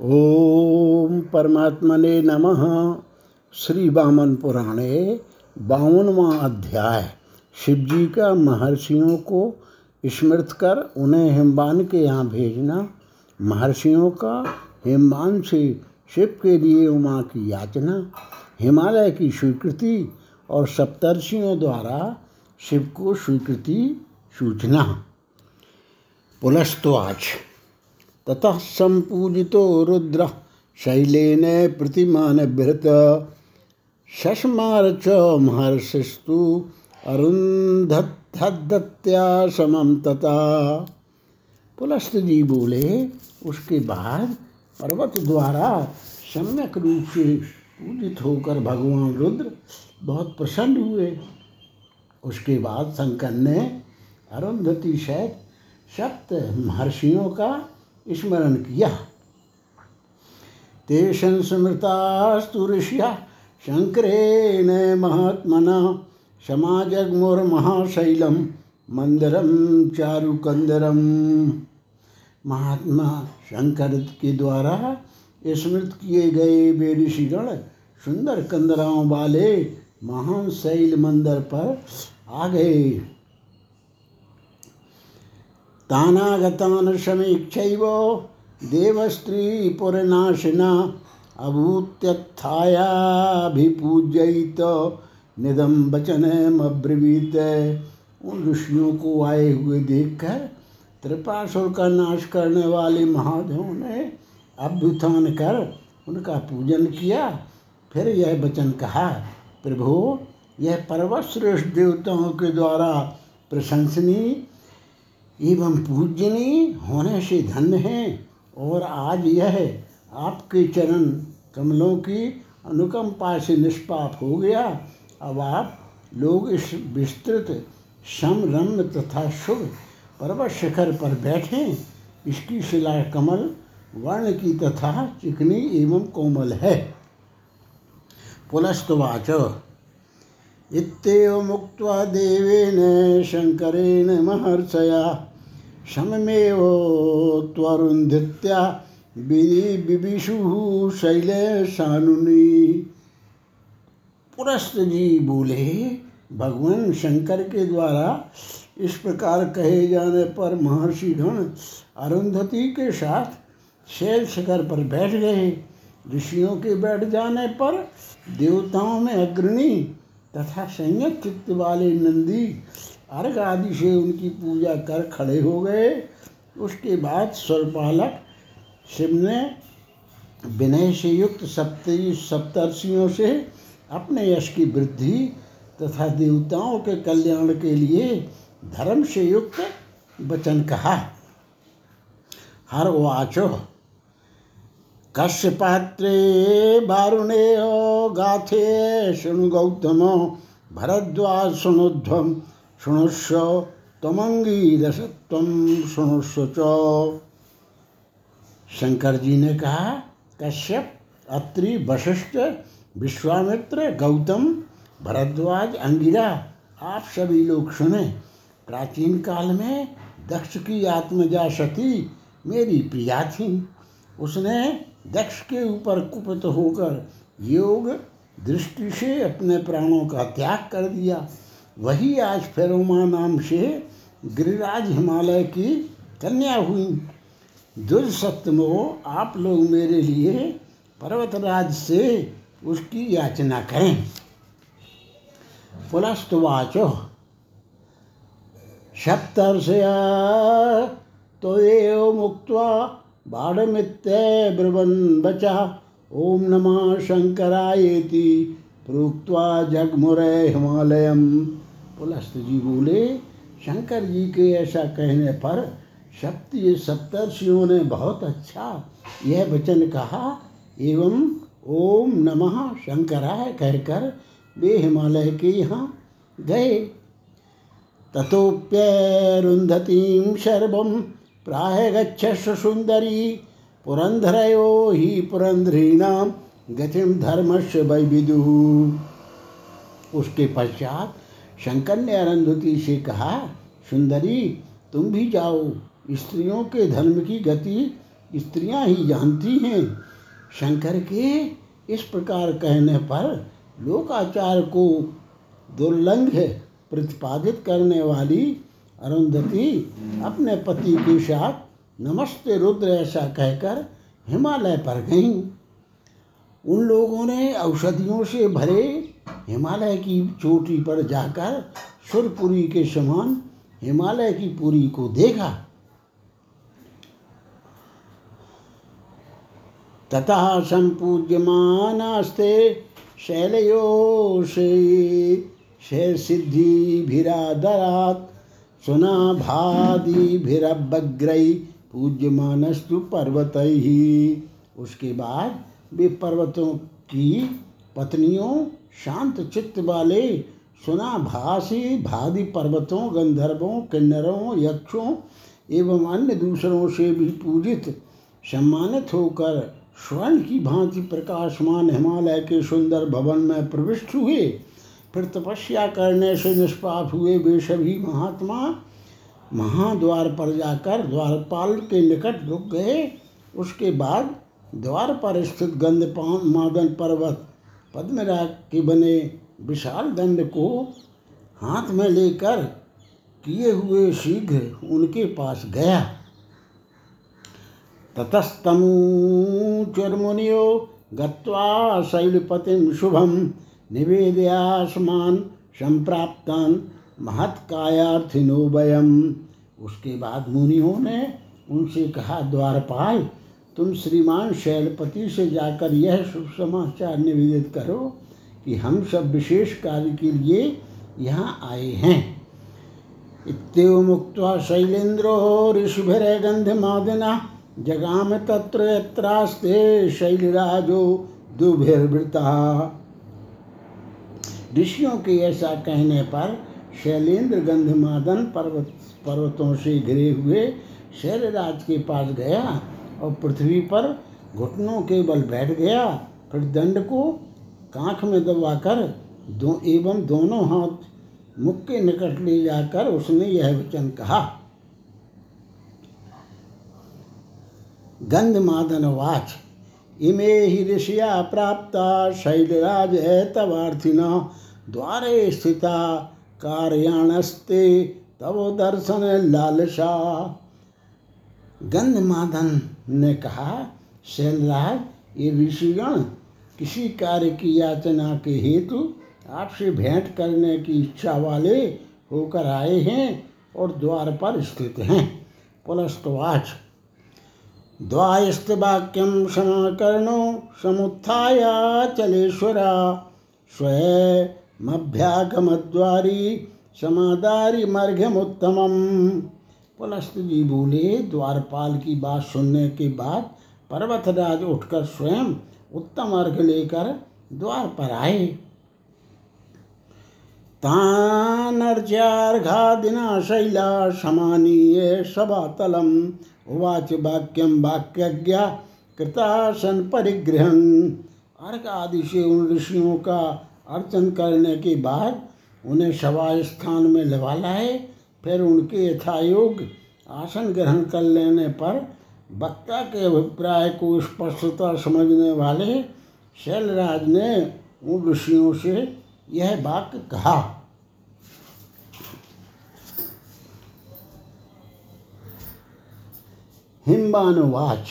ओम परमात्मने नमः। श्री बामन पुराणे बावनवा अध्याय। शिवजी का महर्षियों को स्मृत कर उन्हें हिमबान के यहाँ भेजना। महर्षियों का हिमबान से शिव के लिए उमा की याचना। हिमालय की स्वीकृति और सप्तर्षियों द्वारा शिव को स्वीकृति सूचना। पुलस्तवाच ततः संपूजितो रुद्र शैलेन प्रतिमान बृहत शशमार च महर्षिस्तु अरुंधत्या समम तथा। पुलस्त जी बोले, उसके बाद पर्वत द्वारा सम्यक रूप से पूजित होकर भगवान रुद्र बहुत प्रसन्न हुए। उसके बाद शंकर ने अरुंधति सहित सप्त महर्षियों का स्मरण किया। ते संस्मृतास्तु ऋषिया शंकरेण महात्मना समाजग्मुर्महाशैलम मंदिरम चारुकंदरम महात्मा शंकर के द्वारा स्मृत किए गए वे ऋषिगण सुंदर कंदराओं वाले महान शैल मंदिर पर आ गए। तानागतान् समीक्षैव देवस्त्रीपुरनाशिना अभूत्यत्थायाभिपूजयित निदम वचनमब्रवीत उन ऋषियों को आए हुए देखकर त्रिपासुर का नाश करने वाले महादेव ने अभ्युत्थान कर उनका पूजन किया। फिर यह वचन कहा, प्रभु, यह पर्वश्रेष्ठ देवताओं के द्वारा प्रशंसनीय एवं पूजनीय होने से धन्य है। और आज यह आपके चरण कमलों की अनुकंपा से निष्पाप हो गया। अब आप लोग इस विस्तृत सम रम्य तथा शुभ पर्वत शिखर पर बैठे। इसकी शिला कमल, वर्ण की तथा चिकनी एवं कोमल है। पुलस्तवाच इत्येव मुक्त्वा देवेन शङ्करेण महर्षया सममेव त्वरुन्धित्या बिबिषुः शैलेशानुनी पुरस्त जी बोले, भगवान शंकर के द्वारा इस प्रकार कहे जाने पर महर्षि गण अरुंधति के साथ शैल शिखर पर बैठ गए। ऋषियों के बैठ जाने पर देवताओं में अग्रणी तथा संयत चित्त वाले नंदी अर्घ आदि से उनकी पूजा कर खड़े हो गए। उसके बाद स्वरपालक शिव ने विनय से युक्त सप्ती सप्तर्षियों से अपने यश की वृद्धि तथा देवताओं के कल्याण के लिए धर्म से युक्त वचन कहा। हर वाचो कश्यपात्रे वारुणे गाथे, शृणु गौतम, भरद्वाज शृणुध्वम शृणुष्व तमंगीरसत्व शृणुष्व च। शंकर जी ने कहा, कश्यप, अत्रि, वशिष्ठ, विश्वामित्र, गौतम, भरद्वाज, अंगिरा, आप सभी लोग सुने। प्राचीन काल में दक्ष की आत्मजा सती मेरी प्रिया थी। उसने दक्ष के ऊपर कुपित होकर योग, दृष्टि से अपने प्राणों का त्याग कर दिया। वही आज फेरोमा नाम से गिरिराज हिमालय की कन्या हुई। दुर्सप्तमो, आप लोग मेरे लिए पर्वतराज से उसकी याचना करें। पुलस्तवाच सप्तर्षया तो एव बाढ़मित्य ब्रुवन् बचा ओम नमः शंकरायेति प्रोक्त्वा जगमुरे हिमालयम। पुलस्त जी बोले, शंकर जी के ऐसा कहने पर शक्ति सप्तर्षियों ने बहुत अच्छा यह वचन कहा। एवं ओम नमः शंकराय कहकर वे हिमालय के यहाँ गए। तथोप्यरुंधतीं शर्वम प्राय गच्छस्व सुंदरी पुरंधरयो ही पुरंधरीणाम गतिम धर्मस्य वैविदु उसके पश्चात शंकर ने अरुंधति से कहा, सुंदरी, तुम भी जाओ। स्त्रियों के धर्म की गति स्त्रियाँ ही जानती हैं शंकर के इस प्रकार कहने पर लोकाचार को दुर्लंघ प्रतिपादित करने वाली अरुंधति अपने पति के साथ, नमस्ते रुद्र ऐसा कहकर हिमालय पर गईं। उन लोगों ने औषधियों से भरे हिमालय की चोटी पर जाकर सुरपुरी के समान हिमालय की पुरी को देखा। तथा संपूज्यमानास्ते शैलयो से शैल सिद्धिभिरादरात् सुनाभादिभिरभग्रई पूज्यमानस्तु पर्वत। ही उसके बाद वे पर्वतों की पत्नियों शांत चित्त वाले, सुना भासी भादी पर्वतों, गंधर्वों, किन्नरों, यक्षों एवं अन्य दूसरों से भी पूजित, सम्मानित होकर स्वर्ण की भांति प्रकाशमान हिमालय के सुंदर भवन में प्रविष्ट हुए। फिर तपस्या करने से निष्पाप हुए वे सभी महात्मा महाद्वार पर जाकर द्वारपाल के निकट रुक गए। उसके बाद द्वार पर स्थित गंधपान मादन पर्वत पद्मराग के बने विशाल दंड को हाथ में लेकर किए हुए शीघ्र उनके पास गया। ततस्तमूचुर्मुनियो गत्वा शैलपतिं शुभम निवेदयासमान संप्राप्तान महत्कायार्थिनो वयम। उसके बाद मुनियों ने उनसे कहा, द्वारपाल तुम श्रीमान शैलपति से जाकर यह शुभ समाचार निवेदित करो कि हम सब विशेष कार्य के लिए यहाँ आए हैं। इत्येव मुक्त्वा शैलेन्द्रो ऋषिभिरगन्धमादिना जगाम तत्र यत्रास्ते शैलराजो दुभिर्वृता ऋषियों के ऐसा कहने पर शैलेंद्र गंधमादन पर्वत पर्वतों से घिरे हुए शैलराज के पास गया और पृथ्वी पर घुटनों के बल बैठ गया। फिर दंड को कांख में दबाकर दो एवं दोनों हाथ मुख के निकट ले जाकर उसने यह वचन कहा गंधमादनवाच इमे ही ऋषिया प्राप्ता शैलराज एतवार्थिना द्वारे स्थिता कार्याणस्ते तव दर्शन लालसा। गंधमादन ने कहा, शैलराज, ये ऋषिगण किसी कार्य की याचना के हेतु आपसे भेंट करने की इच्छा वाले होकर आए हैं और द्वार पर स्थित हैं। पुलस्तवाच। द्वायस्तवाक्यं समाकर्णो समुत्थायाचलेश्वरा स्वयमभ्यागमद्वारी समादारी मर्घ्यमुत्तमम पुलस्त जी बोले द्वारपाल की बात सुनने के बाद पर्वतराज उठकर स्वयं उत्तम अर्घ लेकर द्वार पर आए। तानर्च्यार्घादिना शैला समानीय सभातलम्। उवाच वाक्यम वाक्यज्ञा कृतासन परिग्रहण अर्घ आदि से उन ऋषियों का अर्चन करने के बाद उन्हें सभा स्थान में लवा लाए। फिर उनके यथायोग आसन ग्रहण कर लेने पर वक्ता के अभिप्राय को स्पष्टता समझने वाले शैलराज ने उन ऋषियों से यह वाक्य कहा। हिम्बानुवाच,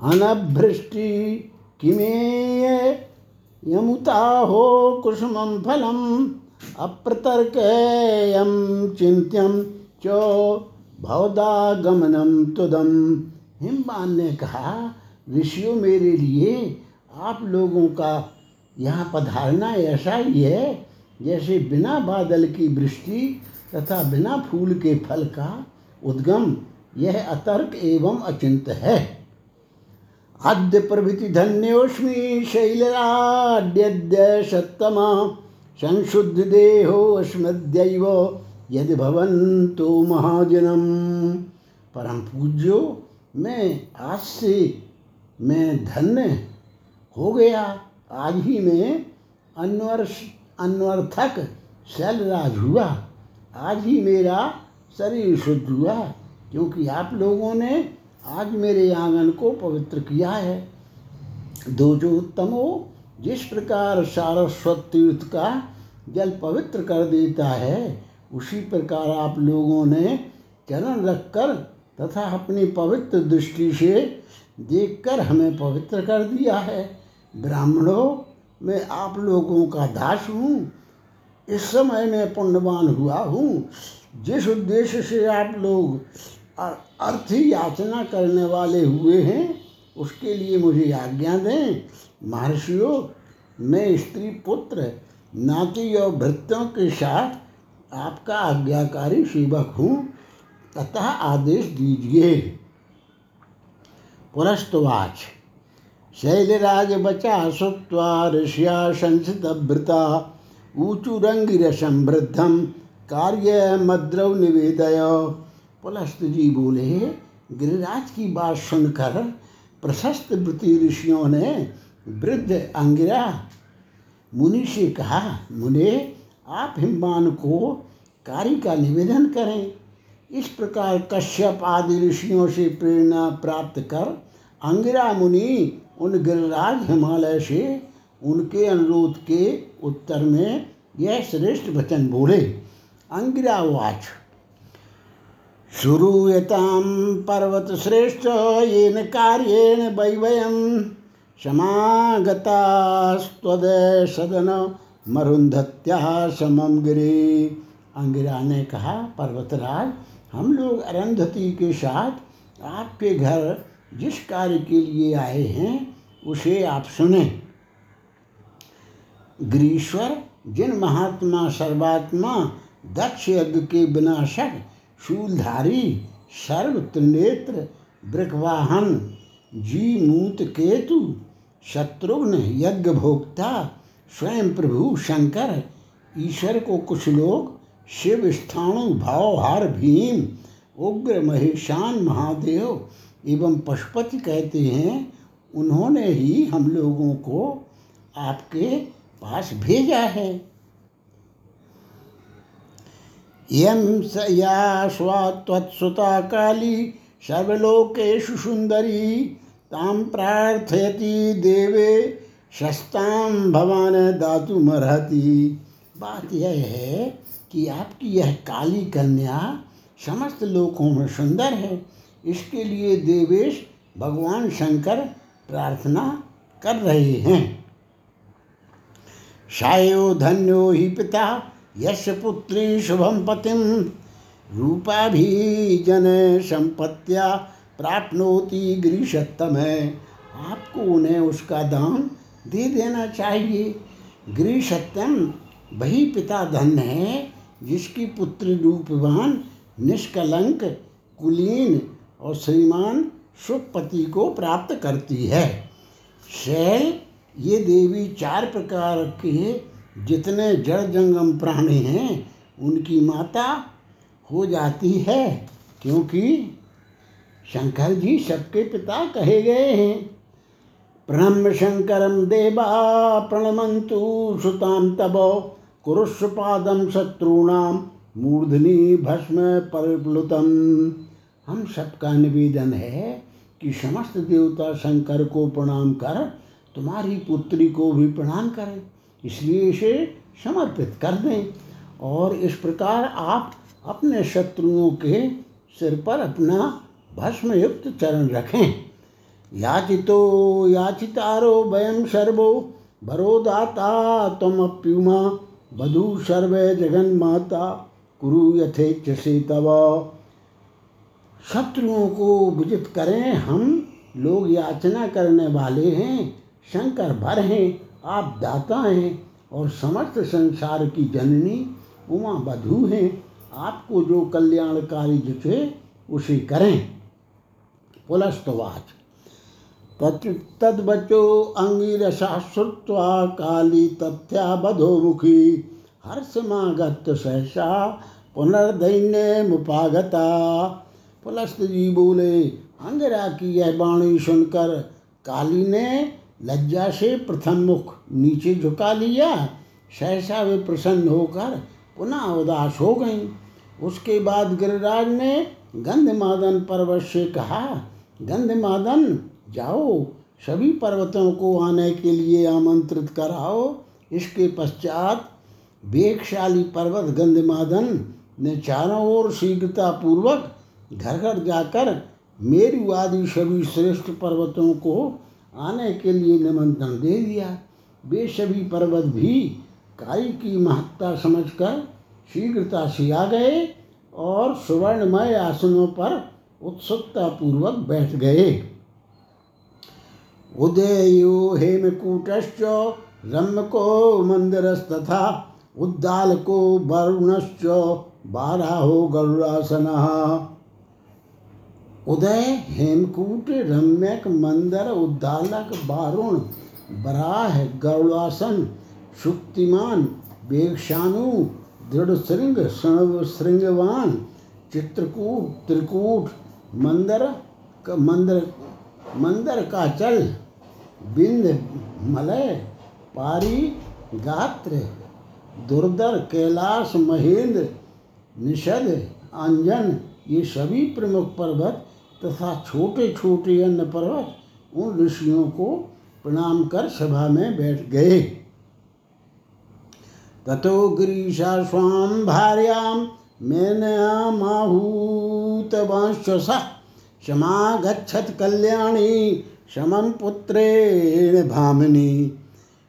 अनभृष्टि किमेय यमुता हो कुसुमं फलम् अप्रतर्कयं चिंत्यम चो भवदागमनम तुदम हिमबान ने कहा, ऋषियों, मेरे लिए आप लोगों का यहाँ पधारना ऐसा ही है, जैसे बिना बादल की वृष्टि तथा बिना फूल के फल का उद्गम। यह अतर्क एवं अचिंत है। आद्य प्रभृति धन्योस्मी शैलराड्य सत्तमा। संशुद्ध देहो अस्मद्यव यदि भवंतो महाजनम। परम पूज्यो, मैं आज से मैं धन्य हो गया। आज ही मैं अनवर अनवर्थक शैलराज हुआ। आज ही मेरा शरीर शुद्ध हुआ, क्योंकि आप लोगों ने आज मेरे आँगन को पवित्र किया है। दो जो उत्तमो जिस प्रकार सारस्वत तीर्थ का जल पवित्र कर देता है, उसी प्रकार आप लोगों ने चरण रखकर तथा अपनी पवित्र दृष्टि से देखकर हमें पवित्र कर दिया है। ब्राह्मणों, मैं आप लोगों का दास हूँ। इस समय मैं पुण्यवान हुआ हूँ। जिस उद्देश्य से आप लोग अर्थ याचना करने वाले हुए हैं, उसके लिए मुझे आज्ञा दें। महर्षियों, मैं स्त्री पुत्र, नाती और भृत्यों के साथ आपका आज्ञाकारी सेवक हूँ। तथा आदेश दीजिए। पुरस्तवाच। शैलराज बचा सुत्वा ऋष्या संसितभृता ऊचुरंगिरसम वृद्धम कार्य मद्रव निवेदय। पुलस्त जी बोले, गिरिराज की बात सुनकर प्रशस्त वृत्ति ऋषियों ने वृद्ध अंगिरा मुनि से कहा, मुने, आप हिमवान को कार्य का निवेदन करें। इस प्रकार कश्यप आदि ऋषियों से प्रेरणा प्राप्त कर अंगिरा मुनि उन गिरिराज हिमालय से उनके अनुरोध के उत्तर में यह श्रेष्ठ वचन बोले। अंगिरा वाच। शुरूयताम पर्वत श्रेष्ठ येन कार्येण वैवयम सदन मरुंधत्या समम गिरे। अंगिरा ने कहा, पर्वतराज, हम लोग अरंधति के साथ आपके घर जिस कार्य के लिए आए हैं, उसे आप सुने। ग्रीश्वर, जिन महात्मा सर्वात्मा दक्ष यज्ञ के विनाशक शूलधारी सर्व त्रिनेत्र वृकवाहन जी मूत केतु शत्रुघ्न यज्ञ भोक्ता स्वयं प्रभु शंकर, ईश्वर को कुछ लोग, शिव स्थाणु, भावहार भीम, उग्र महेशान महादेव एवं पशुपति कहते हैं, उन्होंने ही हम लोगों को आपके पास भेजा है। यम स या स्वात्वत्सुता काली सर्वलोकेशु सुंदरी ताम प्रार्थयति देवे शस्ताम भवान दातु मरहती बात यह है कि आपकी यह काली कन्या समस्त लोकों में सुंदर है। इसके लिए देवेश भगवान शंकर प्रार्थना कर रहे हैं। शायो धन्यो ही पिता, यश पुत्री शुभम पतिम रूपा भी जन संपत्तिया प्राप्नोति गृहसत्तम है। आपको उन्हें उसका दान दे देना चाहिए। गृहसत्यम वही पिता धन है, जिसकी पुत्र रूपवान, निष्कलंक, कुलीन और श्रीमान सुपति को प्राप्त करती है। शैल, ये देवी चार प्रकार के जितने जड़ जंगम प्राणी हैं, उनकी माता हो जाती है, क्योंकि शंकर जी सबके पिता कहे गए हैं। ब्रह्म शंकरम देवा प्रणमंतु सुताम तब कुरुष्पादम शत्रुणाम मूर्धनि भस्म परिप्लुतम हम सबका निवेदन है कि समस्त देवता शंकर को प्रणाम कर, तुम्हारी पुत्री को भी प्रणाम करें। इसलिए इसे समर्पित कर दें और इस प्रकार आप अपने शत्रुओं के सिर पर अपना भस्म युक्त चरण रखें। याचितो याचितारो वयम सर्वो, भरोदाता तम अप्युमा बधु सर्वे जगन माता कुरु यथेच से तव। शत्रुओं को विजित करें हम, लोग याचना करने वाले हैं, शंकर भर हैं, आप दाता हैं, और समस्त संसार की जननी, उमा बधु हैं, आपको जो कल्याणकारी जुटे, उसे करें। पुलस्तवाच। तद्वचो अंगिरसा श्रुत्वा काली तथ्या बधोमुखी हर्षमागत सहसा पुनर्दैन्य मुपागता पुलस्त जी बोले अंगरा की यह वाणी सुनकर काली ने लज्जा से प्रथम मुख नीचे झुका लिया। सहसा वे प्रसन्न होकर पुनः उदास हो गई। उसके बाद गिरिराज ने गंधमादन पर्वत से कहा गंधमादन, जाओ, सभी पर्वतों को आने के लिए आमंत्रित कराओ। इसके पश्चात वेगशाली पर्वत गंधमादन ने चारों ओर शीघ्रता पूर्वक घर घर जाकर मेरु आदि सभी श्रेष्ठ पर्वतों को आने के लिए निमंत्रण दे दिया। वे सभी पर्वत भी काई की महत्ता समझकर शीघ्रता से आ गए और सुवर्णमय आसनों पर उत्सुकता पूर्वक बैठ गए। उदयो हेमकूटश्च रम्यको मंदिरस्तथा उद्दालको वरुणश्च बाराहो गरुड़ासन। उदय, हेमकूट, रम्यक मंदर उद्दालक वारुण बराह, गरुड़ासन, शुक्तिमान वेगशानु दृढ़ श्रृंग श्रृंगवान चित्रकूट, त्रिकूट मंदर का मंदर मंदर का चल, बिंद मलय, पारी गात्र दुर्धर कैलाश महेंद्र, निषद अंजन, ये सभी प्रमुख पर्वत तथा छोटे छोटे अन्य पर्वत उन ऋषियों को प्रणाम कर सभा में बैठ गए। ततो गिरीशा स्वाम भार्यां मेनयामाहूतवांश्च स समागच्छत् कल्याणी समं पुत्रेण भामिनी।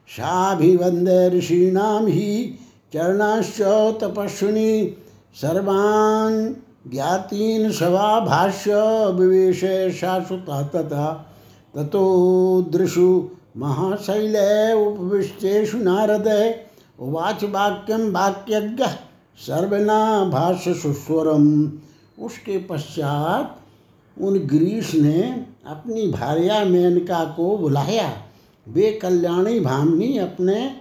साभिवन्द्य ऋषीणां हि चरणाश्च तपस्विनी सर्वान् ज्ञातीन् सभाभाष्य विवेश शाश्वता तथा। ततो दृशु महाशैल उपविष्टेषु नारद उवाच वाक्यम वाक्यज्ञ सर्वना भाष्य सुस्वरम। उसके पश्चात उन ग्रीस ने अपनी भार्या मेनका को बुलाया। वे कल्याणी भामिनी अपने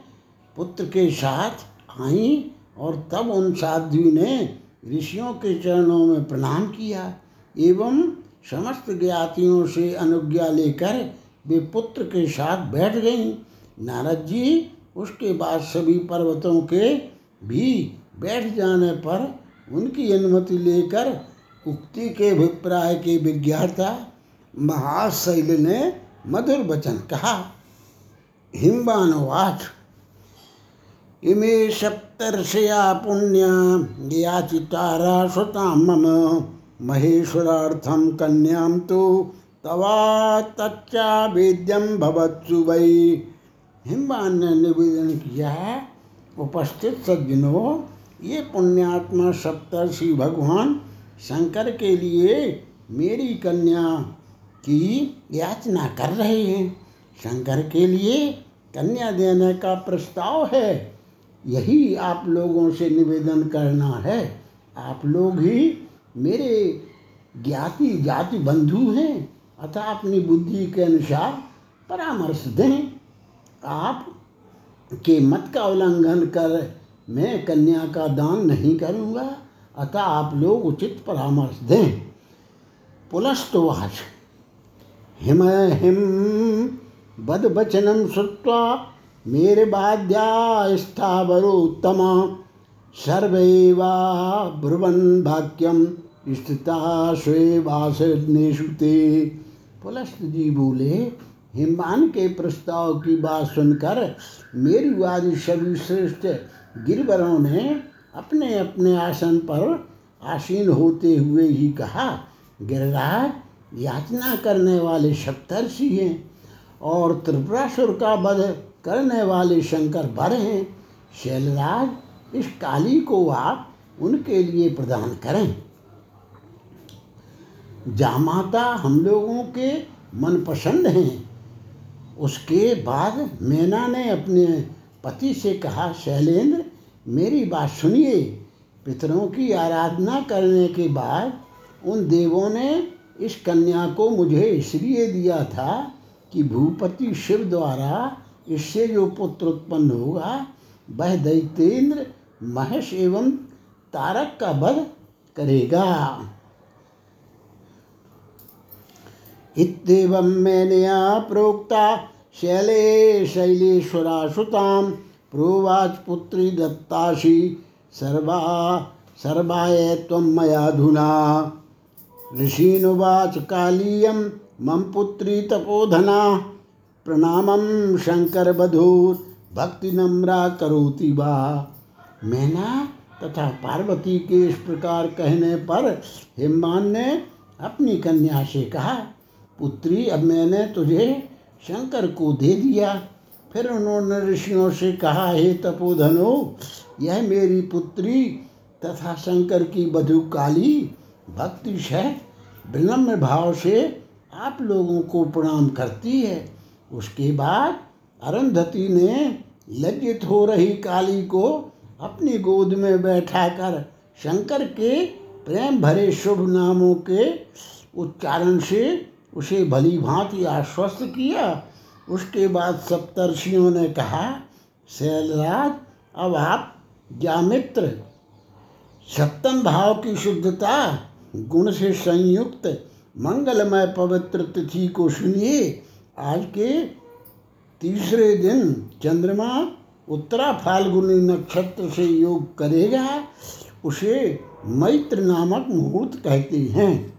पुत्र के साथ आई और तब उन साध्वी ने ऋषियों के चरणों में प्रणाम किया एवं समस्त ज्ञातियों से अनुज्ञा लेकर वे पुत्र के साथ बैठ गईं। नारद जी, उसके बाद सभी पर्वतों के भी बैठ जाने पर उनकी अनुमति लेकर उक्ति के अभिप्राय के विज्ञाता महाशैल ने मधुर वचन कहा हिमवानुवाच इमे सप्तर्षया पुण्य याचितारा सुता मम महेश्वरार्थम कन्याम तो तवा तच्चा वेद्यम भवत्सु वै। हिमवान ने निवेदन किया, उपस्थित सज्जनों ये पुण्यात्मा सप्तर्षि भगवान शंकर के लिए मेरी कन्या की याचना कर रहे हैं। शंकर के लिए कन्या देने का प्रस्ताव है। यही आप लोगों से निवेदन करना है। आप लोग ही मेरे ज्ञाति जाति बंधु हैं, अतः अपनी बुद्धि के अनुसार परामर्श दें। आप के मत का उल्लंघन कर मैं कन्या का दान नहीं करूँगा, अतः आप लोग उचित परामर्श दें। पुलस्तवाच हिम हिम, बद वचनम श्रुत्वा, मेरे बाध्या स्थावरोत्तम सर्वैवा ब्रुवन् वाक्यम स्थिता स्वेवासनेषु ते। पुलस्त जी बोले हिमान के प्रस्ताव की बात सुनकर मेरी वादी सभी श्रेष्ठ गिरवरों ने अपने अपने आसन पर आसीन होते हुए ही कहा, गिरिराज, याचना करने वाले सप्तर्षि हैं और त्रिपुरासुर का वध करने वाले शंकर बर हैं। शैलराज, इस काली को आप उनके लिए प्रदान करें। जामाता हम लोगों के मनपसंद हैं। उसके बाद मैना ने अपने पति से कहा, शैलेंद्र, मेरी बात सुनिए। पितरों की आराधना करने के बाद उन देवों ने इस कन्या को मुझे इसलिए दिया था कि भूपति शिव द्वारा इससे जो पुत्र उत्पन्न होगा, वह दैतेंद्र महेश एवं तारक का वध करेगा। इत्येवं मेनया प्रोक्ता शैले शैलेश्वरासुतां प्रोवाच पुत्री दत्ताशी। सर्वा, सर्वाय त्वं मयाधुना ऋषीनुवाच कालीयं, मम पुत्री तपोधना। प्रणामम शंकर बधूर भक्ति नम्रा करोति बा मैना तथा पार्वती के इस प्रकार कहने पर हिमान ने अपनी कन्या से कहा, पुत्री, अब मैंने तुझे शंकर को दे दिया। फिर उन्होंने ऋषियों से कहा, हे तपोधनो, यह मेरी पुत्री तथा शंकर की बधु काली भक्ति सहित विनम्र भाव से आप लोगों को प्रणाम करती है। उसके बाद अरुंधति ने लज्जित हो रही काली को अपनी गोद में बैठाकर शंकर के प्रेम भरे शुभ नामों के उच्चारण से उसे भली भांति आश्वस्त किया। उसके बाद सप्तर्षियों ने कहा, शैलराज, अब आप जामित्र सप्तम भाव की शुद्धता, गुण से संयुक्त, मंगलमय पवित्र तिथि को सुनिए। आज के तीसरे दिन चंद्रमा उत्तरा फाल्गुनी नक्षत्र से योग करेगा। उसे मैत्र नामक मुहूर्त कहते हैं।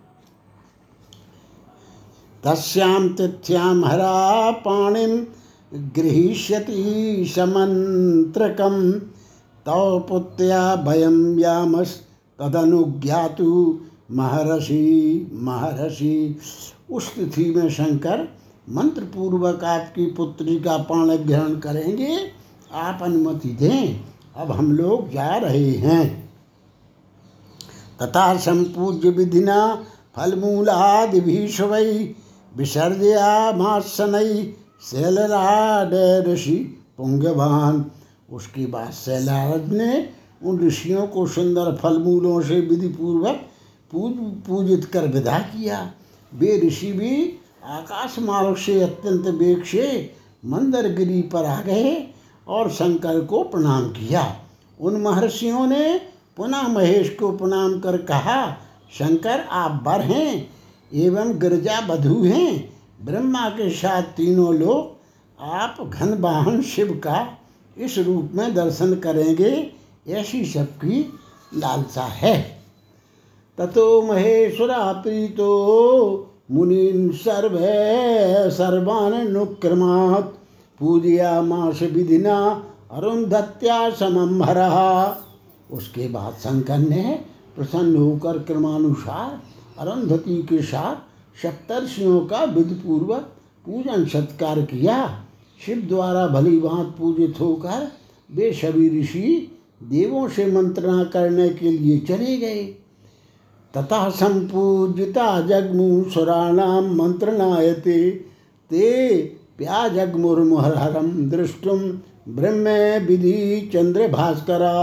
तस्याम तिथ्याम हरा पाणिम गृहीष्यति समंत्रकम तव पुत्र्या भयम व्यामस तदनुज्ञातु महर्षि महर्षि। उस तिथि में शंकर मंत्र पूर्वक आपकी पुत्री का पाण ग्रहण करेंगे। आप अनुमति दें। अब हम लोग जा रहे हैं। तथा संपूज्य विधिना फलमूलादि भी शवै विसर्जया मासनई शैलराड ऋषि पुंगवान। उसके बाद शैलराज ने उन ऋषियों को सुंदर फल मूलों से विधि पूर्वक पूज, पूजित कर विदा किया। वे ऋषि भी आकाश मार्ग से अत्यंत वेग से मंदरगिरी पर आ गए और शंकर को प्रणाम किया। उन महर्षियों ने पुनः महेश को प्रणाम कर कहा, शंकर, आप बर हैं एवं गिरजा बधु हैं। ब्रह्मा के साथ तीनों लोग आप घन वाहन शिव का इस रूप में दर्शन करेंगे, ऐसी सबकी लालसा है। ततो महेश्वरा प्रीतो, मुनि सर्व सर्वान नुक्रमात्। पूजया मास विधिना अरुंधत्या समम भरा उसके बाद शंकर ने प्रसन्न होकर क्रमानुसार अरुंधति के साथ सप्तर्षियों का विधिपूर्वक पूजन सत्कार किया। शिव द्वारा भली भांत पूजित होकर वे सभी ऋषि देवों से मंत्रणा करने के लिए चले गए। तथा संपूजिता जगमु सुराणाम मंत्रणायते, ते प्याजग्मुर्मुहरम दृष्टुम ब्रह्म विधि चंद्र भास्करा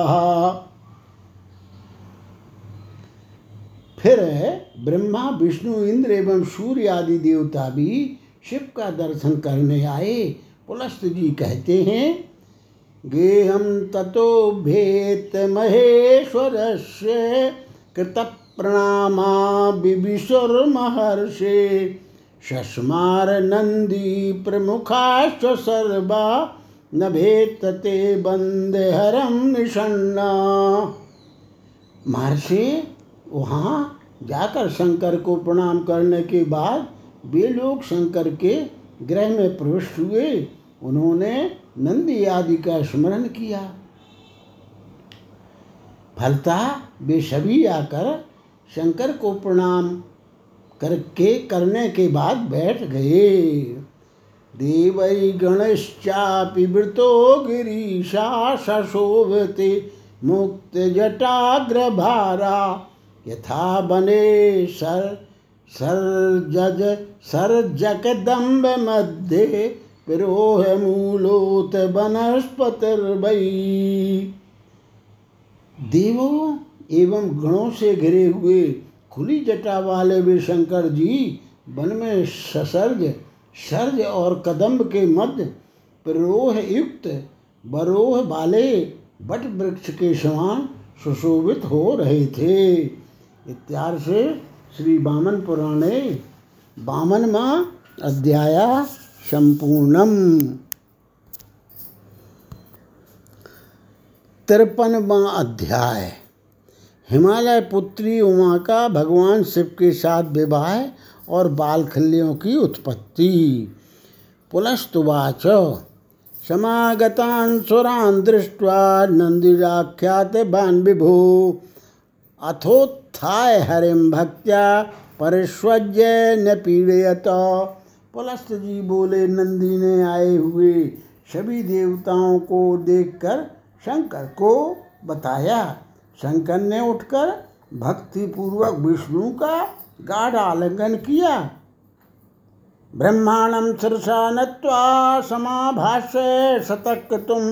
फिर ब्रह्मा, विष्णु, इंद्र एवं सूर्य आदि देवता भी शिव का दर्शन करने आए। पुलस्त जी कहते हैं गेहम ततो भेत महेश्वर से कृत प्रणामा बिबिशुर महर्षे। शस्मार नंदी प्रमुखाश्च सर्वा, न भेतते बंदे हरम निषण्णा। महर्षि वहाँ जाकर शंकर को प्रणाम करने के बाद वे लोग शंकर के ग्रह में प्रविष्ट हुए। उन्होंने नंदी आदि का स्मरण किया। फलता वे सभी आकर शंकर को प्रणाम करके करने के बाद बैठ गए। देवै गणश्चापि वृतो गिरीशा शोभते मुक्त जटाग्रभारा यथा बने सर सर सर्जज सर्जकदम्ब मध्ये पिरोह मूलोत वनस्पतिर्वै। देवों एवं गणों से घिरे हुए खुली जटा वाले वे शंकर जी, वन में ससर्ज, सर्ज और कदम्ब के मध्य प्ररोह युक्त, बरोह वाले बट वृक्ष के समान सुशोभित हो रहे थे। इत्यार से श्री बामन पुराणे बामन माँ अध्याय संपूर्णम। तिरपनवा अध्याय। हिमालय पुत्री उमा का भगवान शिव के साथ विवाह और बालखल्यों की उत्पत्ति। पुलस्तुवाच। समागतान् सुरान् दृष्ट्वा नन्दिराख्यात बान् विभो। अथोत्थाय हरिम भक्त्या परिस्वज्य न पीड़यत। पुलस्त जी बोले, नंदी ने आए हुए सभी देवताओं को देखकर शंकर को बताया। शंकर ने उठकर भक्तिपूर्वक विष्णु का गाढ़ आलिंगन किया। ब्रह्मांडम शिरसा नत्वा समाभाष्य शतक तुम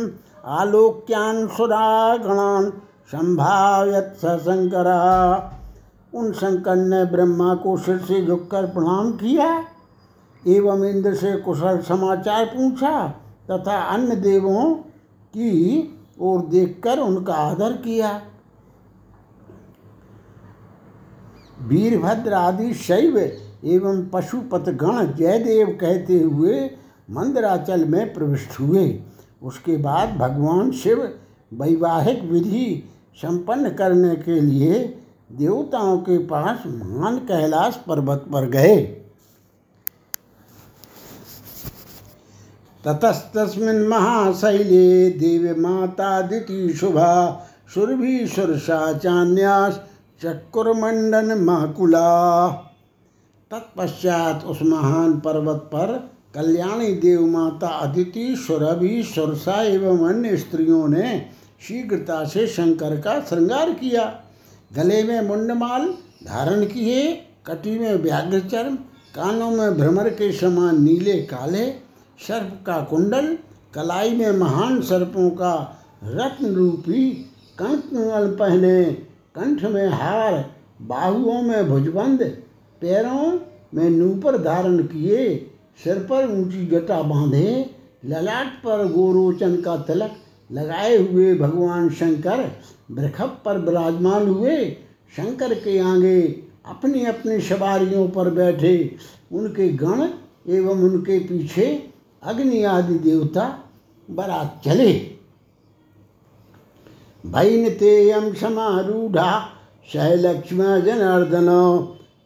आलोक्यान सुरागणान संभाव्यत शंकर उन शंकर ने ब्रह्मा को सिर से झुककर प्रणाम किया, एवं इंद्र से कुशल समाचार पूछा, तथा अन्य देवों की ओर देखकर उनका आदर किया। वीरभद्र आदि शैव एवं पशुपत गण जयदेव कहते हुए मंदराचल में प्रविष्ट हुए। उसके बाद भगवान शिव वैवाहिक विधि संपन्न करने के लिए देवताओं के पास महान कैलाश पर्वत पर गए। ततस्तस्मिन् महाशैले देवमातादिति शुभा सुरभि सुरसा चान्यास चक्कुरमंडन महाकुला तत्पश्चात उस महान पर्वत पर कल्याणी देव माता अदिति सुरभि सुरसा एवं अन्य स्त्रियों ने शीघ्रता से शंकर का श्रृंगार किया। गले में मुंडमाल, धारण किए, कटी में व्याघ्र चर्म कानों में भ्रमर के समान नीले काले, सर्प का कुंडल, कलाई में महान सर्पों का रत्न रूपी कंकण पहने, कंठ में हार, बाहुओं में भुजबंद, पैरों में नूपर धारण किए, सिर पर ऊँची जटा बांधे, ललाट पर गोरोचन का तिलक लगाए हुए भगवान शंकर वृखभ पर विराजमान हुए, शंकर के आगे अपनी अपनी सवारियों पर बैठे, उनके गण एवं उनके पीछे अग्नि आदि देवता बरात चले। भैनतेयं समारूढ़ा सहलक्ष्म जनार्दन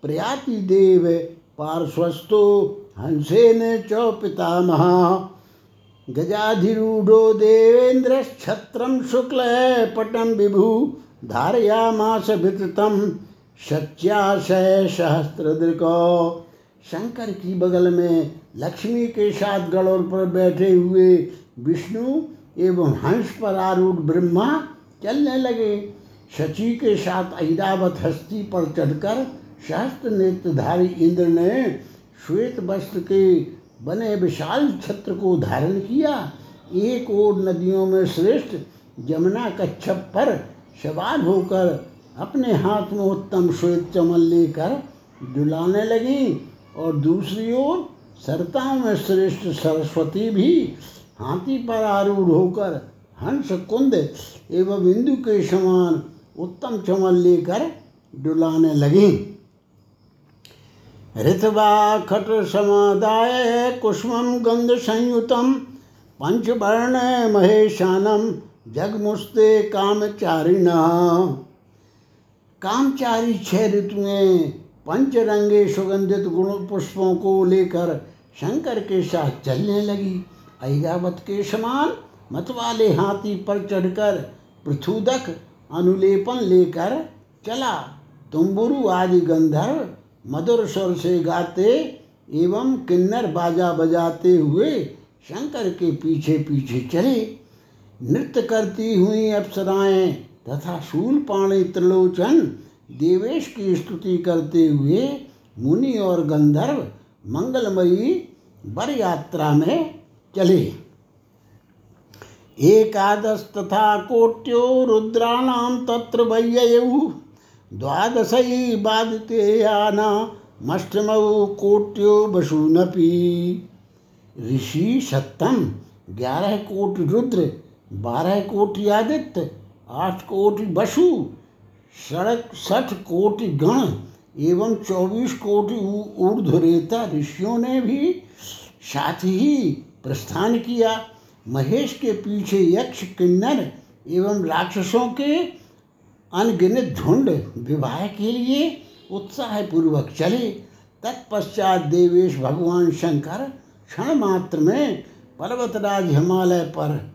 प्रयाति देव पार्श्वस्थो, हंसेन च पितामह गजाधिरूढ़ो शुक्ल पटम विभु, धारयामास विततम सच्याशय सहस्त्रदृक शंकर की बगल में लक्ष्मी के साथ गड़ोर पर बैठे हुए विष्णु एवं हंस पर आरूढ़ ब्रह्मा चलने लगे। शची के साथ ऐरावत हस्ती पर चढ़कर सहस्त्र नेत्रधारी इंद्र ने श्वेत वस्त्र के बने विशाल छत्र को धारण किया, एक और नदियों में श्रेष्ठ जमुना कच्छप पर सवार होकर अपने हाथ में उत्तम श्वेत चमल लेकर डुलाने लगी और दूसरी ओर सरताओं में श्रेष्ठ सरस्वती भी हाथी पर आरूढ़ होकर हंस, कुंद एवं इंदु के समान उत्तम चमन लेकर डुलाने लगी। ऋतवा खट समादाय कुष्मम गंध संयुतम पंचवर्ण महेशानम जगमुस्ते कामचारिण। कामचारी छह ऋतुएँ पंचरंगे सुगंधित गुण पुष्पों को लेकर शंकर के साथ चलने लगी। ऐरावत के समान मतवाले हाथी पर चढ़कर पृथुदक अनुलेपन लेकर चला। तुम्बुरु आदि गंधर्व मधुर स्वर से गाते एवं किन्नर बाजा बजाते हुए शंकर के पीछे पीछे चले। नृत्य करती हुई अप्सराएँ तथा शूल पाणी त्रिलोचन देवेश की स्तुति करते हुए मुनि और गंधर्व मंगलमयी वर यात्रा में चले। एकादश तथा कोट्यो रुद्राणाम तत्र वय्ययु द्वादशई बाधितेयाना मष्टमऊ कोट्यो ऋषि सप्तम ग्यारह कोटि रुद्र, बारह कोटि आदित्य, आठ कोटि बसु सड़सठ कोटि गण एवं चौबीस कोटि ऊर्ध्वरेता ऋषियों ने भी साथ ही प्रस्थान किया। महेश के पीछे यक्ष, किन्नर एवं राक्षसों के अनगिनत झुंड विवाह के लिए उत्साह पूर्वक चले। तत्पश्चात देवेश भगवान शंकर क्षण मात्र में पर्वतराज हिमालय पर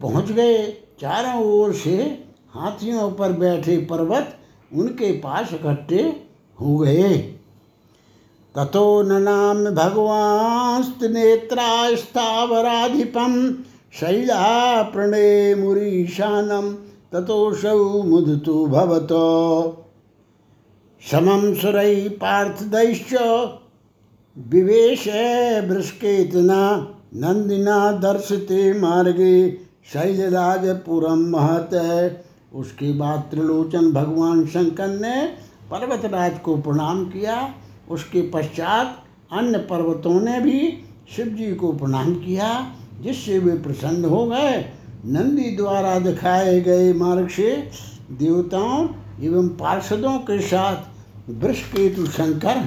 पहुँच गए। चारों ओर से हाथियों पर बैठे पर्वत उनके पास इकट्ठे हो गए। ततो ननाम भगवान्स्त्नेत्रास्थावराधिपं शैला प्रणे मुरीशानं ततोऽसौ मुदतु भवतो। समं सुरै पार्थदैश्च विवेश बृष्केतना नंदिना दर्शते मार्गे शैलराजपुरम महत। उसके बाद त्रिलोचन भगवान शंकर ने पर्वतराज को प्रणाम किया। उसके पश्चात अन्य पर्वतों ने भी शिव जी को प्रणाम किया, जिससे वे प्रसन्न हो गए। नंदी द्वारा दिखाए गए मार्ग से देवताओं एवं पार्षदों के साथ वृषकेतु शंकर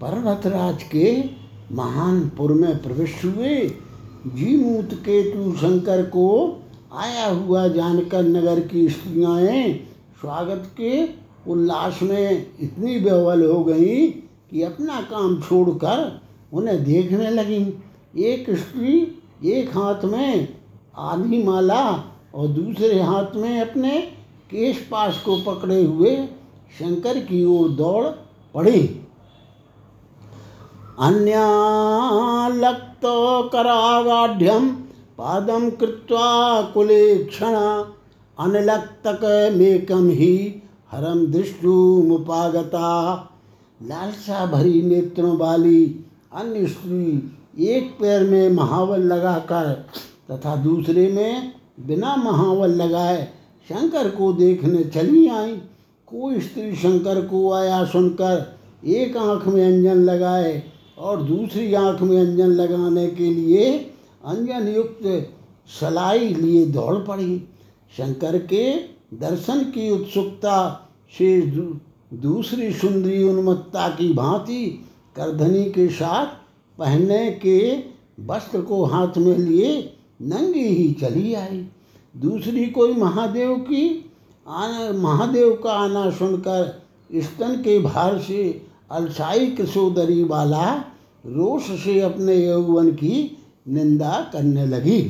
पर्वतराज के महानपुर में प्रविष्ट हुए। जीमूत केतु शंकर को आया हुआ जानकर नगर की स्त्रियाँ स्वागत के उल्लास में इतनी बेवल हो गई कि अपना काम छोड़कर उन्हें देखने लगी। एक स्त्री एक हाथ में आधी माला और दूसरे हाथ में अपने केश पास को पकड़े हुए शंकर की ओर दौड़ पड़ी। अन्यालक्तो करागाढ्यम पादम कृत्वा कुले क्षण अनलक्तकमेकम ही हरम दृष्टु दृष्टुमुपागता लालसा भरी नेत्रों वाली अन्य स्त्री एक पैर में महावल लगाकर तथा दूसरे में बिना महावल लगाए शंकर को देखने चली आई। कोई स्त्री शंकर को आया सुनकर एक आँख में अंजन लगाए और दूसरी आँख में अंजन लगाने के लिए अंजन युक्त सलाई लिए दौड़ पड़ी। शंकर के दर्शन की उत्सुकता से दूसरी सुंदरी उन्मत्ता की भांति करधनी के साथ पहनने के वस्त्र को हाथ में लिए नंगी ही चली आई। दूसरी कोई महादेव की आना, महादेव का आना सुनकर स्तन के भार से अलसाई किशोदरी वाला रोष से अपने यौवन की निंदा करने लगी।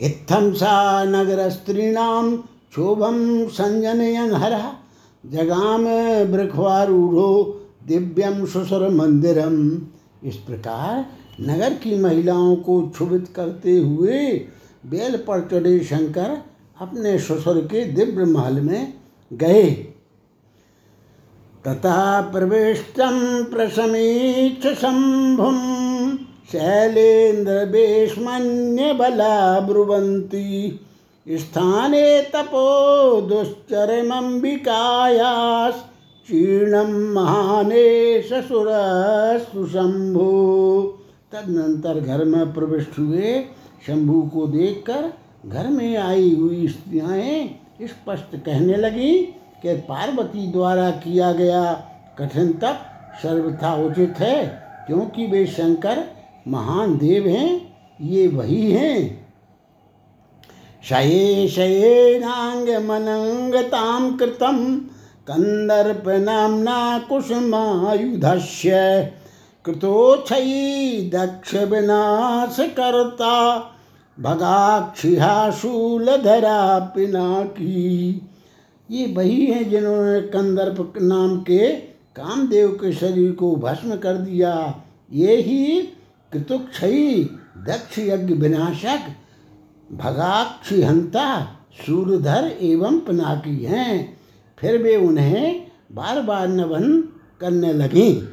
इत्थम सा नगर स्त्रीणाम क्षोभम संजनयन हर जगाम वृखवारूढ़ो दिव्यम सुसर मंदिरम। इस प्रकार नगर की महिलाओं को क्षुभित करते हुए बेल पर चढ़े शंकर अपने ससुर के दिव्य महल में गए। तथा प्रविष्टम प्रसमीक्ष शंभुम शैलेन्द्र बेशमन्य बला ब्रुवंती स्थाने तपो दुश्चरमंबिकायास चीर्णम महाने ससुर सुशंभु। तदनंतर घर में प्रविष्ट हुए। शंभु को देखकर घर में आई हुई स्त्रियाँ स्पष्ट कहने लगी कि पार्वती द्वारा किया गया कठिन तप सर्वथा उचित है, क्योंकि वे शंकर महान देव हैं, ये वही हैं। शये शयेनाङ्गमनङ्गतां कृतं कन्दर्पनाम्ना कुसुमायुधस्य। कृतोच्छयी दक्षविनाशकर्ता भगाक्षिहा शूलधरा पिनाकी ये वही हैं जिन्होंने कंदर्प नाम के कामदेव के शरीर को भस्म कर दिया। ये ही कृतुक्षयी दक्ष यज्ञ विनाशक भगाक्षिहंता सूर्यधर एवं पिनाकी हैं। फिर वे उन्हें बार बार नवन करने लगी।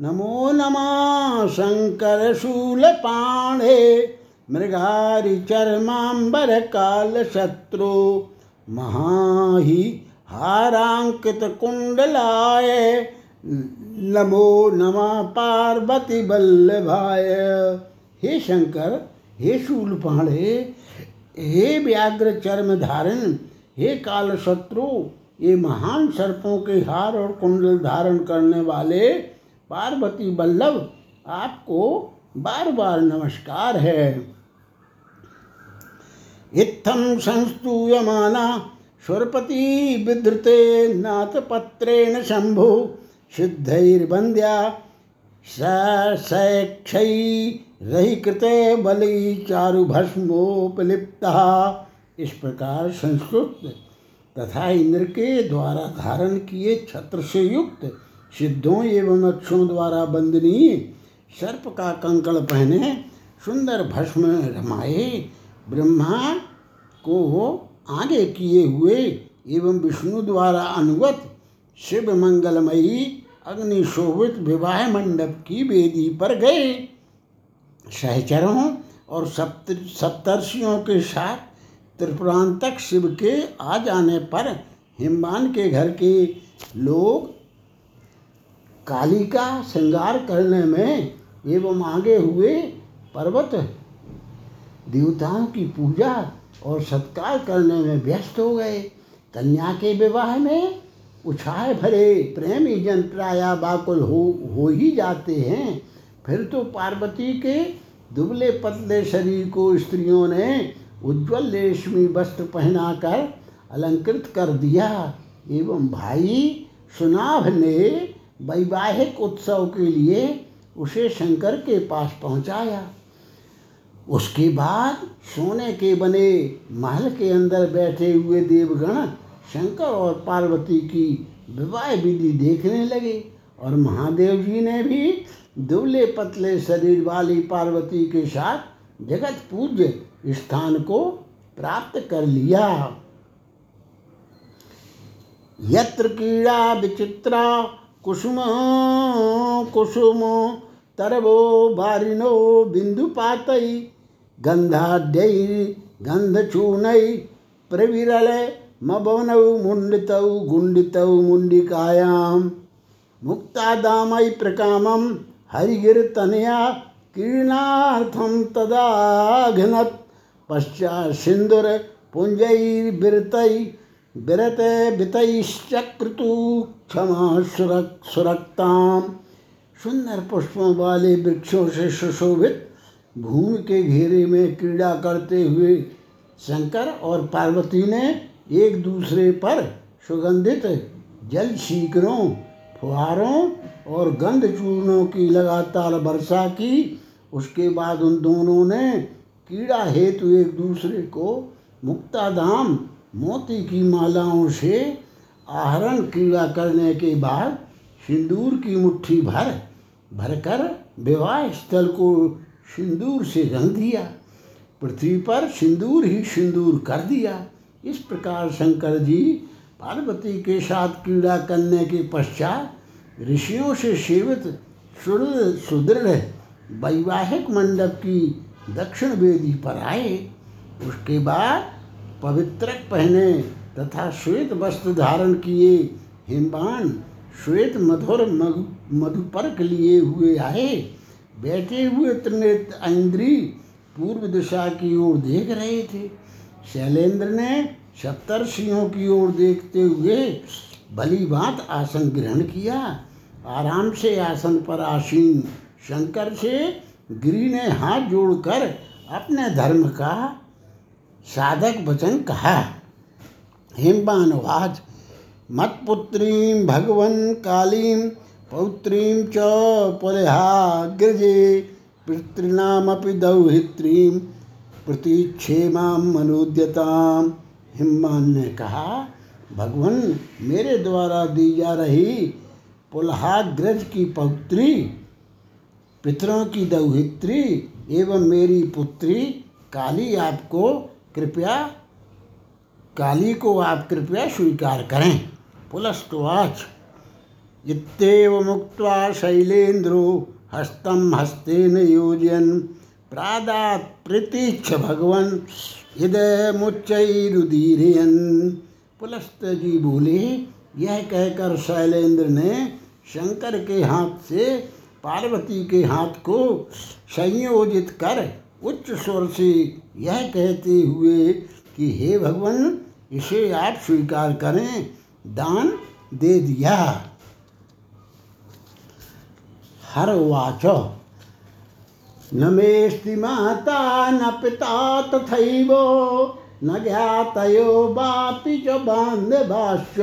नमो नमा शंकर शूल पाणे, मृगारी चरमांबर काल शत्रु, महाही हारांकित कुंडलाय, नमो नमा पार्वती बल्लभाय हे शंकर, हे शूल पाणे, हे व्याघ्र चर्म धारण, हे काल शत्रु, ये महान सर्पों के हार और कुंडल धारण करने वाले पार्वती बल्लभ, आपको बार बार नमस्कार है। इत्थम संस्तूयमाना स्वरपति विधृते नाथ पत्रेण शंभु, सिद्धैर्वन्द्या सैक्षै रही कृते बलि चारु भस्मोपलिप्ता इस प्रकार संस्कृत तथा इंद्र के द्वारा धारण किए छत्र से युक्त सिद्धों एवं अक्षों द्वारा बंदनीय सर्प का कंकड़ पहने सुंदर भस्म रमाए, ब्रह्मा को आगे किए हुए एवं विष्णु द्वारा अनुगत शिव मंगलमयी अग्निशोभित विवाह मंडप की वेदी पर गए। सहचरों और सप्त, सप्तर्षियों के साथ त्रिपुरांतक शिव के आ जाने पर हिमबान के घर के लोग काली का श्रृंगार करने में एवं आगे हुए पर्वत देवताओं की पूजा और सत्कार करने में व्यस्त हो गए। कन्या के विवाह में उछाए भरे प्रेमी जन प्राय बाकुल हो हो ही जाते हैं। फिर तो पार्वती के दुबले पतले शरीर को स्त्रियों ने उज्जवल रेशमी वस्त्र पहनाकर अलंकृत कर दिया। एवं भाई सुनाभ ने वैवाहिक उत्सव के लिए उसे शंकर के पास पहुँचाया। उसके बाद सोने के बने महल के अंदर बैठे हुए देवगण शंकर और पार्वती की विवाह विधि देखने लगे और महादेव जी ने भी दुबले पतले शरीर वाली पार्वती के साथ जगत पूज्य स्थान को प्राप्त कर लिया। यत्र कीड़ा विचित्रा कुसुम कुसुम, तरवो बारिनो बिंदुपातई गंधाढ्यै गंधचूर्णै, प्रविरल मबनौ मुण्डितौ, गुण्डितौ मुण्डिकायां। मुक्तादामयि प्रकामं हरिगिरतनया कीर्णार्थं तदाघ्नत् पश्चात् सिन्दूरपुञ्जैर्विरतै विरते वितैश्चक्रतु क्षमा सुरक सुरक्ताम। सुंदर पुष्पों वाले वृक्षों से सुशोभित, भूमि के घेरे में क्रीड़ा करते हुए शंकर और पार्वती ने एक दूसरे पर सुगंधित जल शीकरों, फुहारों और गंध चूर्णों की लगातार वर्षा की। उसके बाद उन दोनों ने कीड़ा हेतु एक दूसरे को मुक्ताधाम मोती की मालाओं से आहरण कीड़ा करने के बाद सिंदूर की मुट्ठी भर, भरकर विवाह स्थल को सिंदूर से रंग दिया। पृथ्वी पर सिंदूर ही सिंदूर कर दिया। इस प्रकार शंकर जी पार्वती के साथ क्रीड़ा करने के पश्चात ऋषियों से सेवित सुदृढ़ वैवाहिक मंडप की दक्षिण वेदी पर आए। उसके बाद पवित्र पहने तथा श्वेत वस्त्र धारण किए हिमबान श्वेत मधुर मधुपर्क लिए हुए आए। बैठे हुए त्रिनेत्र इंद्री पूर्व दिशा की ओर देख रहे थे। शैलेंद्र ने सप्तर्षियों की ओर देखते हुए भली बात आसन ग्रहण किया। आराम से आसन पर आसीन शंकर से गिरी ने हाथ जोड़कर अपने धर्म का साधक वचन कहा हिमबानुवाच मत्पुत्रीं भगवन् कालीं, पौत्रीं च पुलहाग्रजे पितॄणामपि दौहित्रीं प्रतीक्षेमां मनोद्यताम ने कहा, भगवान, मेरे द्वारा दी जा रही पुलहाग्रज की पौत्री, पितरों की दौहित्री एवं मेरी पुत्री काली आपको कृपया काली को आप कृपया स्वीकार करें। पुलस्तवाच इतव मुक्त शैलेन्द्रो हस्तम हस्तेन योजन प्रादात प्रतीक्ष भगवन। हृदय मुच्चरुदीरयन पुलस्त जी बोले, यह कहकर शैलेंद्र ने शंकर के हाथ से पार्वती के हाथ को संयोजित कर उच्च स्वर से यह कहते हुए कि हे भगवान, इसे आप स्वीकार करें, दान दे दिया। हर वाच। न मेस्ति माता न पिता तथैव, न ज्ञातयो वापि च बान्धवाश्च।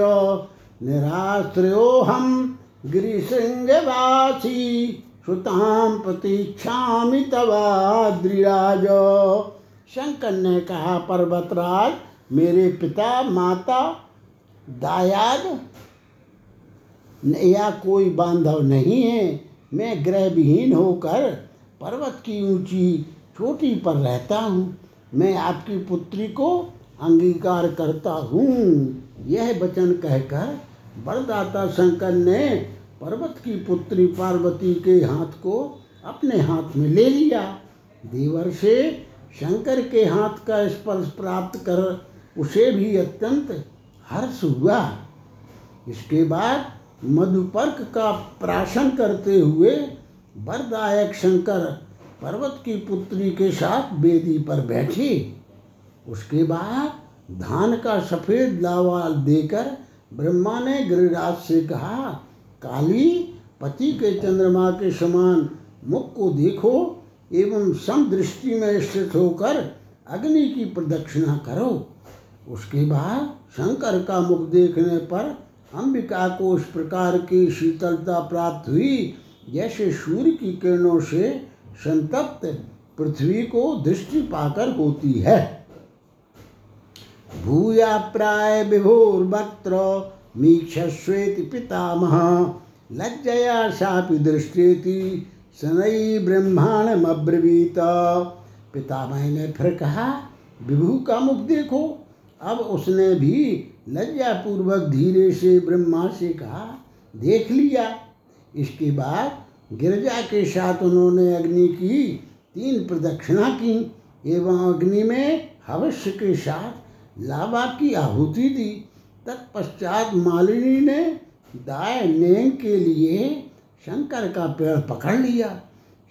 निराश्रयोऽहं गिरिशृंगवासी सुताम प्रतीक्षामि तवाद्रिराज शंकर ने कहा, पर्वतराज, मेरे पिता माता दायाद, या कोई बांधव नहीं है। मैं ग्रह विहीन होकर पर्वत की ऊँची चोटी पर रहता हूँ। मैं आपकी पुत्री को अंगीकार करता हूँ। यह वचन कहकर वरदाता शंकर ने पर्वत की पुत्री पार्वती के हाथ को अपने हाथ में ले लिया। देवर से शंकर के हाथ का स्पर्श प्राप्त कर उसे भी अत्यंत हर्ष हुआ। इसके बाद मधुपर्क का प्राशन करते हुए वरदायक शंकर पर्वत की पुत्री के साथ वेदी पर बैठे। उसके बाद धान का सफ़ेद लावा देकर ब्रह्मा ने गिरिराज से कहा काली पति के चंद्रमा के समान मुख को देखो एवं समदृष्टि में स्थित होकर अग्नि की प्रदक्षिणा करो। उसके बाद शंकर का मुख देखने पर अंबिका को इस प्रकार की शीतलता प्राप्त हुई, जैसे सूर्य की किरणों से संतप्त पृथ्वी को दृष्टि पाकर होती है। भूया प्राय विभोर विभोर्वक्त्र मीक्षस्वेति पितामह। लज्जया सापि दृष्टेति शनई ब्रह्मांडमब्रवीत पितामह ने फिर कहा, विभु का मुख देखो। अब उसने भी लज्जापूर्वक धीरे से ब्रह्मा से कहा, देख लिया। इसके बाद गिरजा के साथ उन्होंने अग्नि की तीन प्रदक्षिणा की एवं अग्नि में हवश्य के साथ लाभा की आहुति दी। तत्पश्चात मालिनी ने दाय नेंग के लिए शंकर का पेड़ पकड़ लिया।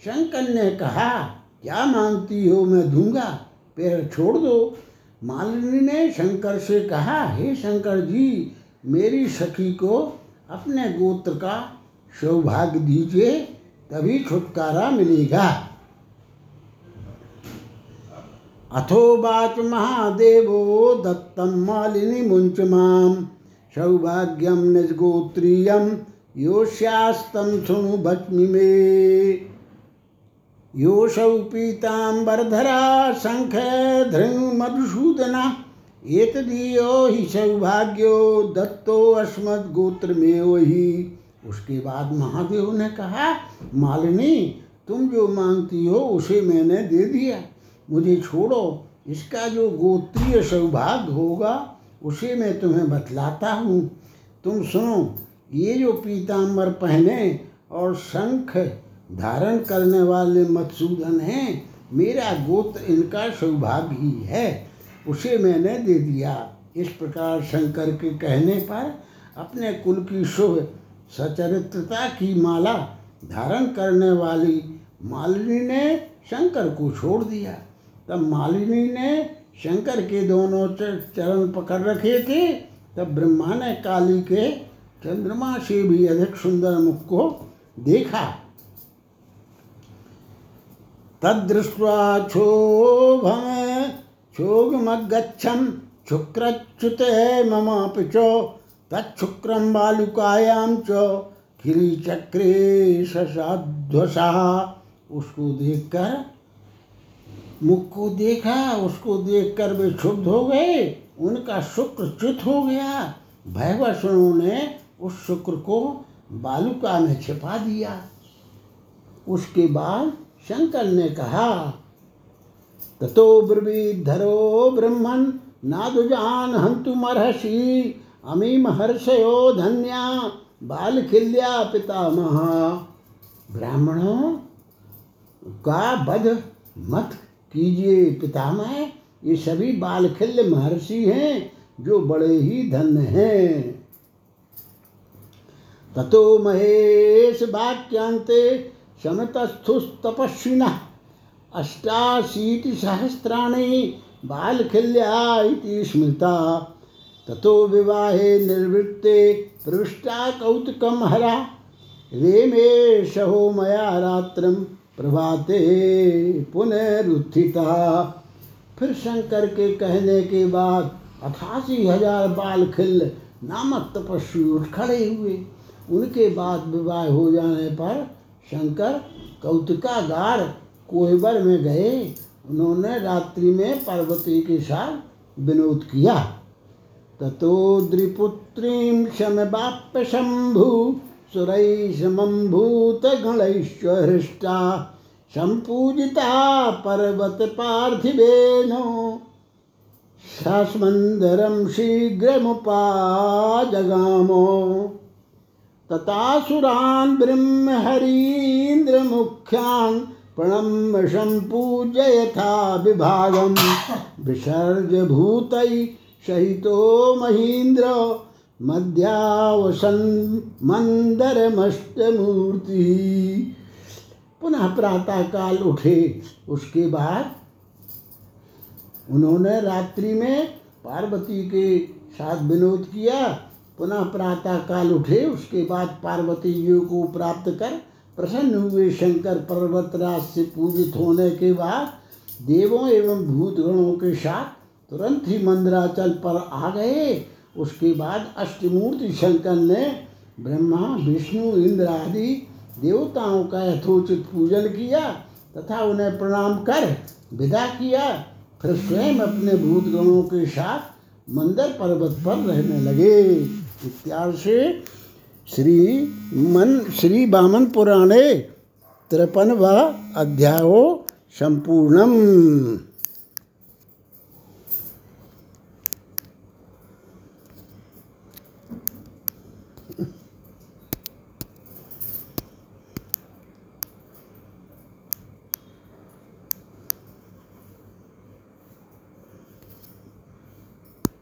शंकर ने कहा, क्या मानती हो मैं दूँगा? पेड़ छोड़ दो। मालिनी ने शंकर से कहा, हे शंकर जी, मेरी सखी को अपने गोत्र का सौभाग्य दीजिए, तभी छुटकारा मिलेगा। अथोवाच महादेवो दत्तम मालिनी मुंच माम सौभाग्यम निजगोत्रीयम योश्यास्तम सुनु भक्मि में। योऽसौ मधुसूदना, एतदीयो ही सौभाग्यो दत्तो अस्मद गोत्र में वही उसके बाद महादेव ने कहा, मालिनी, तुम जो मांगती हो, उसे मैंने दे दिया। मुझे छोड़ो, इसका जो गोत्रीय सौभाग्य होगा, उसे मैं तुम्हें बतलाता हूँ। तुम सुनो, ये जो पीताम्बर पहने और शंख धारण करने वाले मधुसूदन हैं, मेरा गोत्र इनका सौभाग्य ही है, उसे मैंने दे दिया। इस प्रकार शंकर के कहने पर अपने कुल की शुभ सचरित्रता की माला धारण करने वाली मालिनी ने शंकर को छोड़ दिया। तब मालिनी ने शंकर के दोनों चरण पकड़ रखे थे। तब ब्रह्मा ने काली के चंद्रमा से भी अधिक सुंदर मुख को देखा। तदृष्ट्वा क्षोभम क्षोभमगच्छम शुक्रच्युत ममापि च तच्छुक्रम बालुकायां च चक्रे ससाध्वसा उसको देखकर मुख को देखा, उसको देखकर वे क्षुब्ध हो गए। उनका शुक्र च्युत हो गया। भयवश ने उस शुक्र को बालुका में छिपा दिया। उसके बाद शंकर ने कहा, ततो ब्रवीधरो ब्रह्मन नादुजान हंतु मरहसी अमी महर्षयो धन्या बाल खिल्या पितामह ब्राह्मणों का बध मत कीजिए पितामह, ये सभी बालखिल्य महर्षि हैं जो बड़े ही धन हैं। ततो महेश वाक्यांते शमतस्थुस्तपस्विनः अष्टाशीतिसहस्राणि बालखिल्या इति स्मृता। ततो विवाहे निर्वृत्ते प्रविष्टा कौतुकम हरा। रेमे सहो मया रात्रम प्रभाते पुनरुत्थिता। फिर शंकर के कहने के बाद अठासी हज़ार बाल खिल नामक तपस्वी उठ खड़े हुए। उनके बाद विवाह हो जाने पर शंकर कौतिकागार कोहबर में गए। उन्होंने रात्रि में पार्वती के साथ विनोद किया। ततो द्रिपुत्रीं शमवाप्य शम्भु सुरैः समम्भूत गणैश्वहृष्टा सम्पूजिता पर्वत पार्थिवेनो शास्मन्दरं शीघ्रमुपाजगामो। ततासुरान् ब्रह्महरीन्द्रमुख्यान् प्रणम्य सम्पूज्य यथा विभागं विसर्ज भूतै सहितो महीन्द्र मध्यावसन् मंदरमष्टमूर्ति। पुनः प्रातः काल उठे। उसके बाद उन्होंने रात्रि में पार्वती के साथ विनोद किया। पुनः प्रातः काल उठे। उसके बाद पार्वती जी को प्राप्त कर प्रसन्न हुए शंकर पर्वतराज से पूजित होने के बाद देवों एवं भूतगणों के साथ तुरंत ही मंदराचल पर आ गए। उसके बाद अष्टमूर्ति शंकर ने ब्रह्मा, विष्णु, इंद्र आदि देवताओं का यथोचित पूजन किया तथा उन्हें प्रणाम कर विदा किया। फिर स्वयं अपने भूतगणों के साथ मंदिर पर्वत पर रहने लगे। इत्यादि से श्री मन, श्री वामन पुराणे तिरपनवा अध्यायो संपूर्णम।